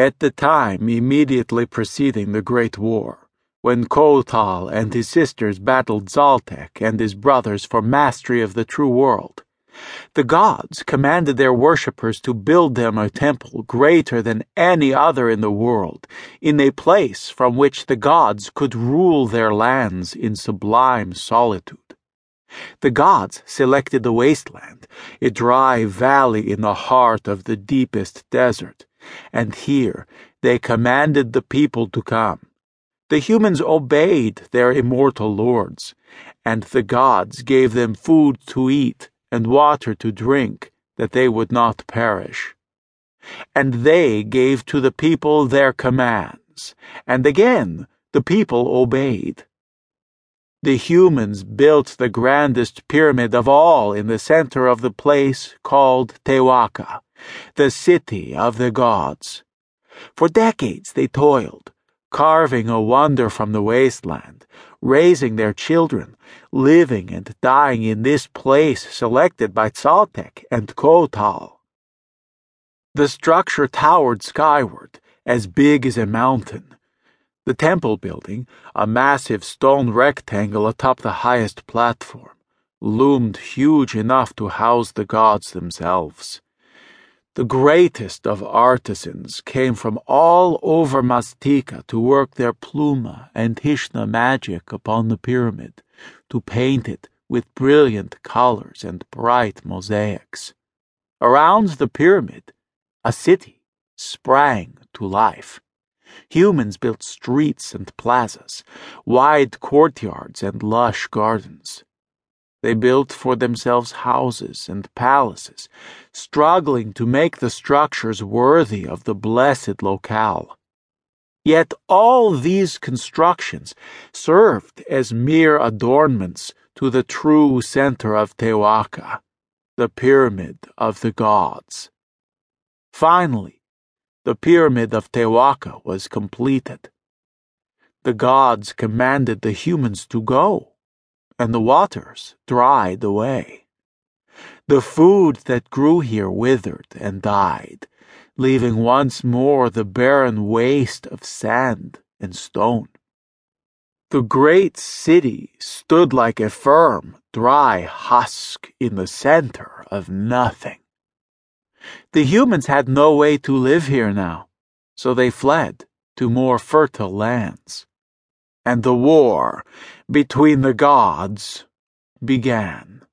At the time immediately preceding the Great War, when Qotal and his sisters battled Zaltec and his brothers for mastery of the true world, the gods commanded their worshippers to build them a temple greater than any other in the world, in a place from which the gods could rule their lands in sublime solitude. The gods selected the wasteland, a dry valley in the heart of the deepest desert, and here they commanded the people to come. The humans obeyed their immortal lords, and the gods gave them food to eat and water to drink, that they would not perish. And they gave to the people their commands, and again the people obeyed. The humans built the grandest pyramid of all in the center of the place called Tewahca, the city of the gods. For decades they toiled, carving a wonder from the wasteland, raising their children, living and dying in this place selected by Zaltec and Qotal. The structure towered skyward, as big as a mountain. The temple building, a massive stone rectangle atop the highest platform, loomed huge enough to house the gods themselves. The greatest of artisans came from all over Maztica to work their pluma and Hishna magic upon the pyramid, to paint it with brilliant colors and bright mosaics. Around the pyramid, a city sprang to life. Humans built streets and plazas, wide courtyards and lush gardens. They built for themselves houses and palaces, struggling to make the structures worthy of the blessed locale. Yet all these constructions served as mere adornments to the true center of Tewahca, the pyramid of the gods. Finally, the pyramid of Tewahca was completed. The gods commanded the humans to go and the waters dried away. The food that grew here withered and died, leaving once more the barren waste of sand and stone. The great city stood like a firm, dry husk in the center of nothing. The humans had no way to live here now, so they fled to more fertile lands and the war between the gods began.